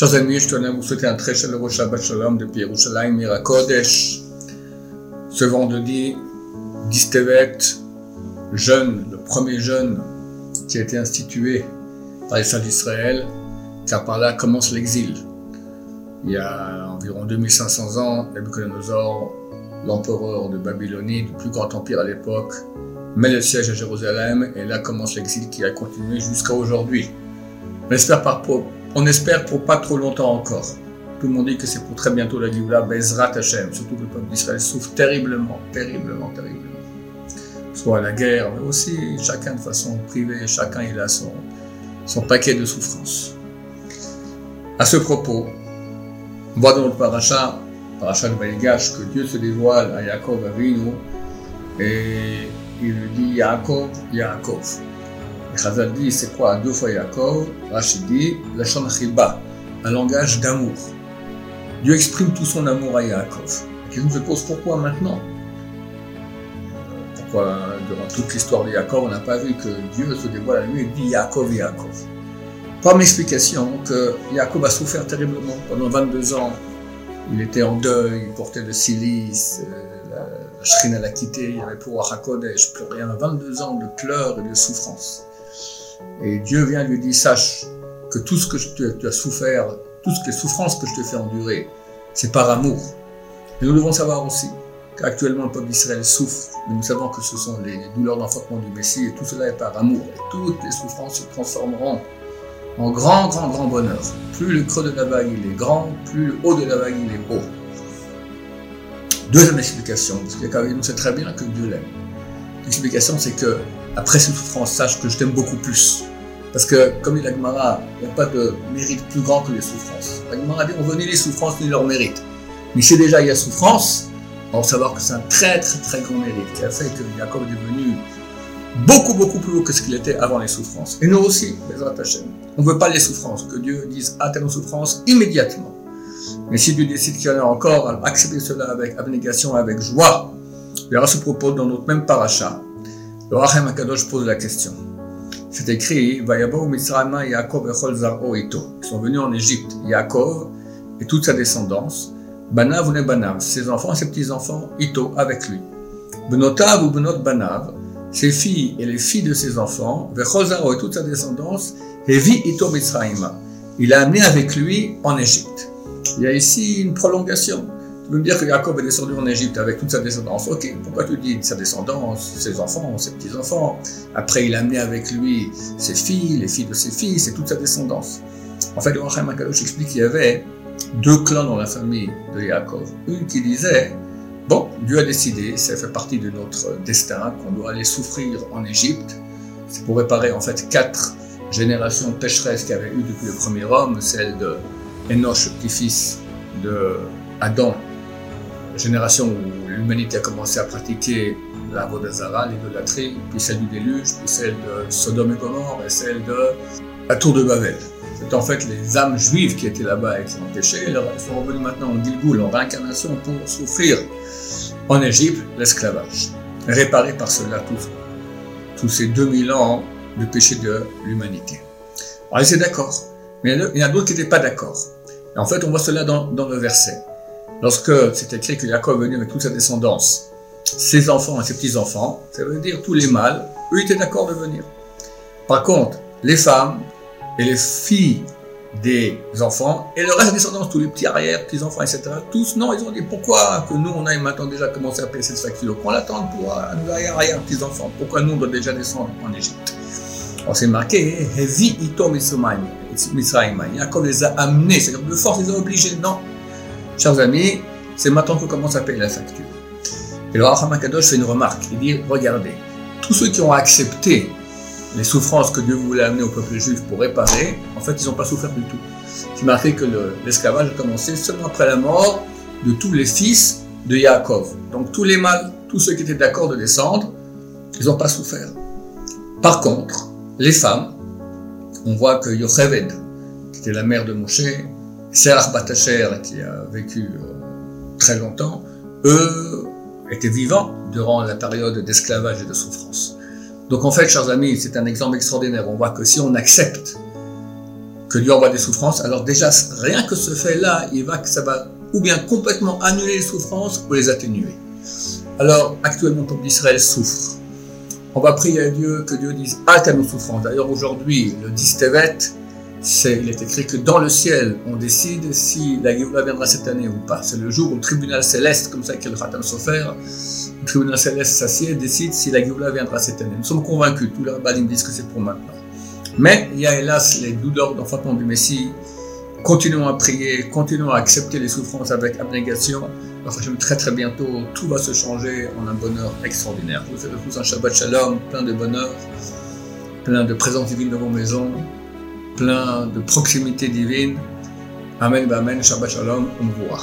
Chers amis, je tenais à vous souhaiter un très chaleureux Shabbat Shalom depuis Yerushalayim, Mirakodesh. Ce vendredi, Distevet, jeune, le premier jeune qui a été institué par les saints d'Israël, car par là commence l'exil. Il y a environ 2500 ans, l'empereur de Babylonie, le plus grand empire à l'époque, met le siège à Jérusalem et là commence l'exil qui a continué jusqu'à aujourd'hui. On espère, on espère pour pas trop longtemps encore. Tout le monde dit que c'est pour très bientôt la Géoula, Bezrat Hashem, surtout que le peuple d'Israël souffre terriblement, terriblement, terriblement. Soit la guerre, mais aussi chacun de façon privée, chacun il a son, son paquet de souffrances. À ce propos, on voit dans le paracha, paracha de Vaïgash, que Dieu se dévoile à Yaakov Avinu et il dit Yaakov, Yaakov. Chazal dit c'est quoi? Deux fois Yaakov Rachid dit la Chiba, un langage d'amour. Dieu exprime tout son amour à Yaakov. La question se pose pourquoi maintenant? Pourquoi durant toute l'histoire de Yaakov on n'a pas vu que Dieu se dévoile à lui et dit Yaakov, Yaakov? Par explication que Yaakov a souffert terriblement pendant 22 ans. Il était en deuil, il portait le silice, euh, la, shrine l'a quitté, il y avait pour HaKodesh, plus rien, 22 ans de pleurs et de souffrance. Et Dieu vient lui dire, sache que tout ce que tu as souffert, toutes les souffrances que je te fais endurer, c'est par amour. Et nous devons savoir aussi qu'actuellement le peuple d'Israël souffre, mais nous savons que ce sont les douleurs d'enfantement du Messie, et tout cela est par amour. Et toutes les souffrances se transformeront en grand, grand, grand bonheur. Plus le creux de la vague il est grand, plus le haut de la vague il est haut. Deuxième explication, parce que nous sait très bien que Dieu l'aime. L'explication, c'est que après ces souffrances, sache que je t'aime beaucoup plus. Parce que, comme dit l'Agmara, il n'y a pas de mérite plus grand que les souffrances. L'Agmara dit on veut ni les souffrances ni leur mérite. Mais si déjà il y a souffrance, on va savoir que c'est un très très très grand mérite qui a fait que Jacob est devenu beaucoup beaucoup plus haut que ce qu'il était avant les souffrances. Et nous aussi, les Hashem. On ne veut pas les souffrances, que Dieu dise à nos souffrances immédiatement. Mais si Dieu décide qu'il y en a encore, alors acceptez cela avec abnégation, avec joie. Il y aura ce propos dans notre même paracha. Le Rachem Akadosh pose la question. C'est écrit, Yaakov Ito. Ils sont venus en Égypte, Yaakov et toute sa descendance, Banav ou Banav, ses enfants ses petits-enfants, Ito, avec lui. Benotav ou Benot Banav, ses filles et les filles de ses enfants, Vechozaro et toute sa descendance, Hevi Ito Mitzrayim. Il a amené avec lui en Égypte. Il y a ici une prolongation. Me dire que Jacob est descendu en Égypte avec toute sa descendance Ok, pourquoi tu dis sa descendance, ses enfants, ses petits-enfants? Après, il a amené avec lui ses filles, les filles de ses filles, c'est toute sa descendance. En fait, le Rachem Akadosh explique qu'il y avait deux clans dans la famille de Jacob. Une qui disait Bon, Dieu a décidé, ça fait partie de notre destin, qu'on doit aller souffrir en Égypte. C'est pour réparer en fait quatre générations pécheresses qu'il y avait eu depuis le premier homme, celle de Enoch, petit-fils de Adam, génération où l'humanité a commencé à pratiquer la Vodazara, l'idolâtrie, puis celle du déluge, puis celle de Sodome et Gomorre, et celle de la tour de Babel. C'est en fait les âmes juives qui étaient là-bas et qui ont péché, elles sont revenues maintenant en Gilgoul, en réincarnation, pour souffrir en Égypte l'esclavage, réparé par cela tous, tous ces 2000 ans de péché de l'humanité. Alors ils étaient d'accord, mais il y en a d'autres qui n'étaient pas d'accord. En fait, on voit cela dans le verset. Lorsque c'est écrit que Jacob est venu avec toute sa descendance, ses enfants et ses petits-enfants, ça veut dire tous les mâles, eux étaient d'accord de venir. Par contre, les femmes et les filles des enfants et le reste des descendants, tous les petits arrières, petits-enfants, etc., tous, non, ils ont dit pourquoi que nous, on a maintenant déjà commencé à payer cette facture, qu'on l'attende pour euh, nos arrière, petits-enfants, pourquoi nous, on doit déjà descendre en Égypte? On s'est marqué, Hevi ito Misraïma. Jacob les a amenés, c'est-à-dire de force, ils les a obligés, non, Chers amis, c'est maintenant qu'on commence à payer la facture. Et le Raham Akadosh fait une remarque. Il dit Regardez, tous ceux qui ont accepté les souffrances que Dieu voulait amener au peuple juif pour réparer, en fait, ils n'ont pas souffert du tout. C'est marqué que l'esclavage a commencé seulement après la mort de tous les fils de Yaakov. Donc tous les mâles, tous ceux qui étaient d'accord de descendre, ils n'ont pas souffert. Par contre, les femmes, on voit que Yocheved, qui était la mère de Moshe, Serach Batacher, qui a vécu euh, très longtemps, eux étaient vivants durant la période d'esclavage et de souffrance. Donc en fait, chers amis, c'est un exemple extraordinaire. On voit que si on accepte que Dieu envoie des souffrances, alors déjà, rien que ce fait-là, il va que ça va ou bien complètement annuler les souffrances ou les atténuer. Alors, actuellement, le peuple d'Israël souffre. On va prier à Dieu que Dieu dise halte à nos souffrances. D'ailleurs, aujourd'hui, le 10 Tevet, il est écrit que dans le ciel, on décide si la Géoula viendra cette année ou pas. C'est le jour où le tribunal céleste, comme ça qu'elle Khatam Sofer, le tribunal céleste s'assied et décide si la Géoula viendra cette année. Nous sommes convaincus, tous les rabbins disent que c'est pour maintenant. Mais il y a hélas les douleurs d'enfantement du Messie. Continuons à prier, continuons à accepter les souffrances avec abnégation. Enfin, très très bientôt, tout va se changer en un bonheur extraordinaire. Je vous souhaite tous un Shabbat Shalom, plein de bonheur, plein de présence divine dans vos maisons plein de proximité divine. Amen, Amen, Shabbat Shalom, revoir.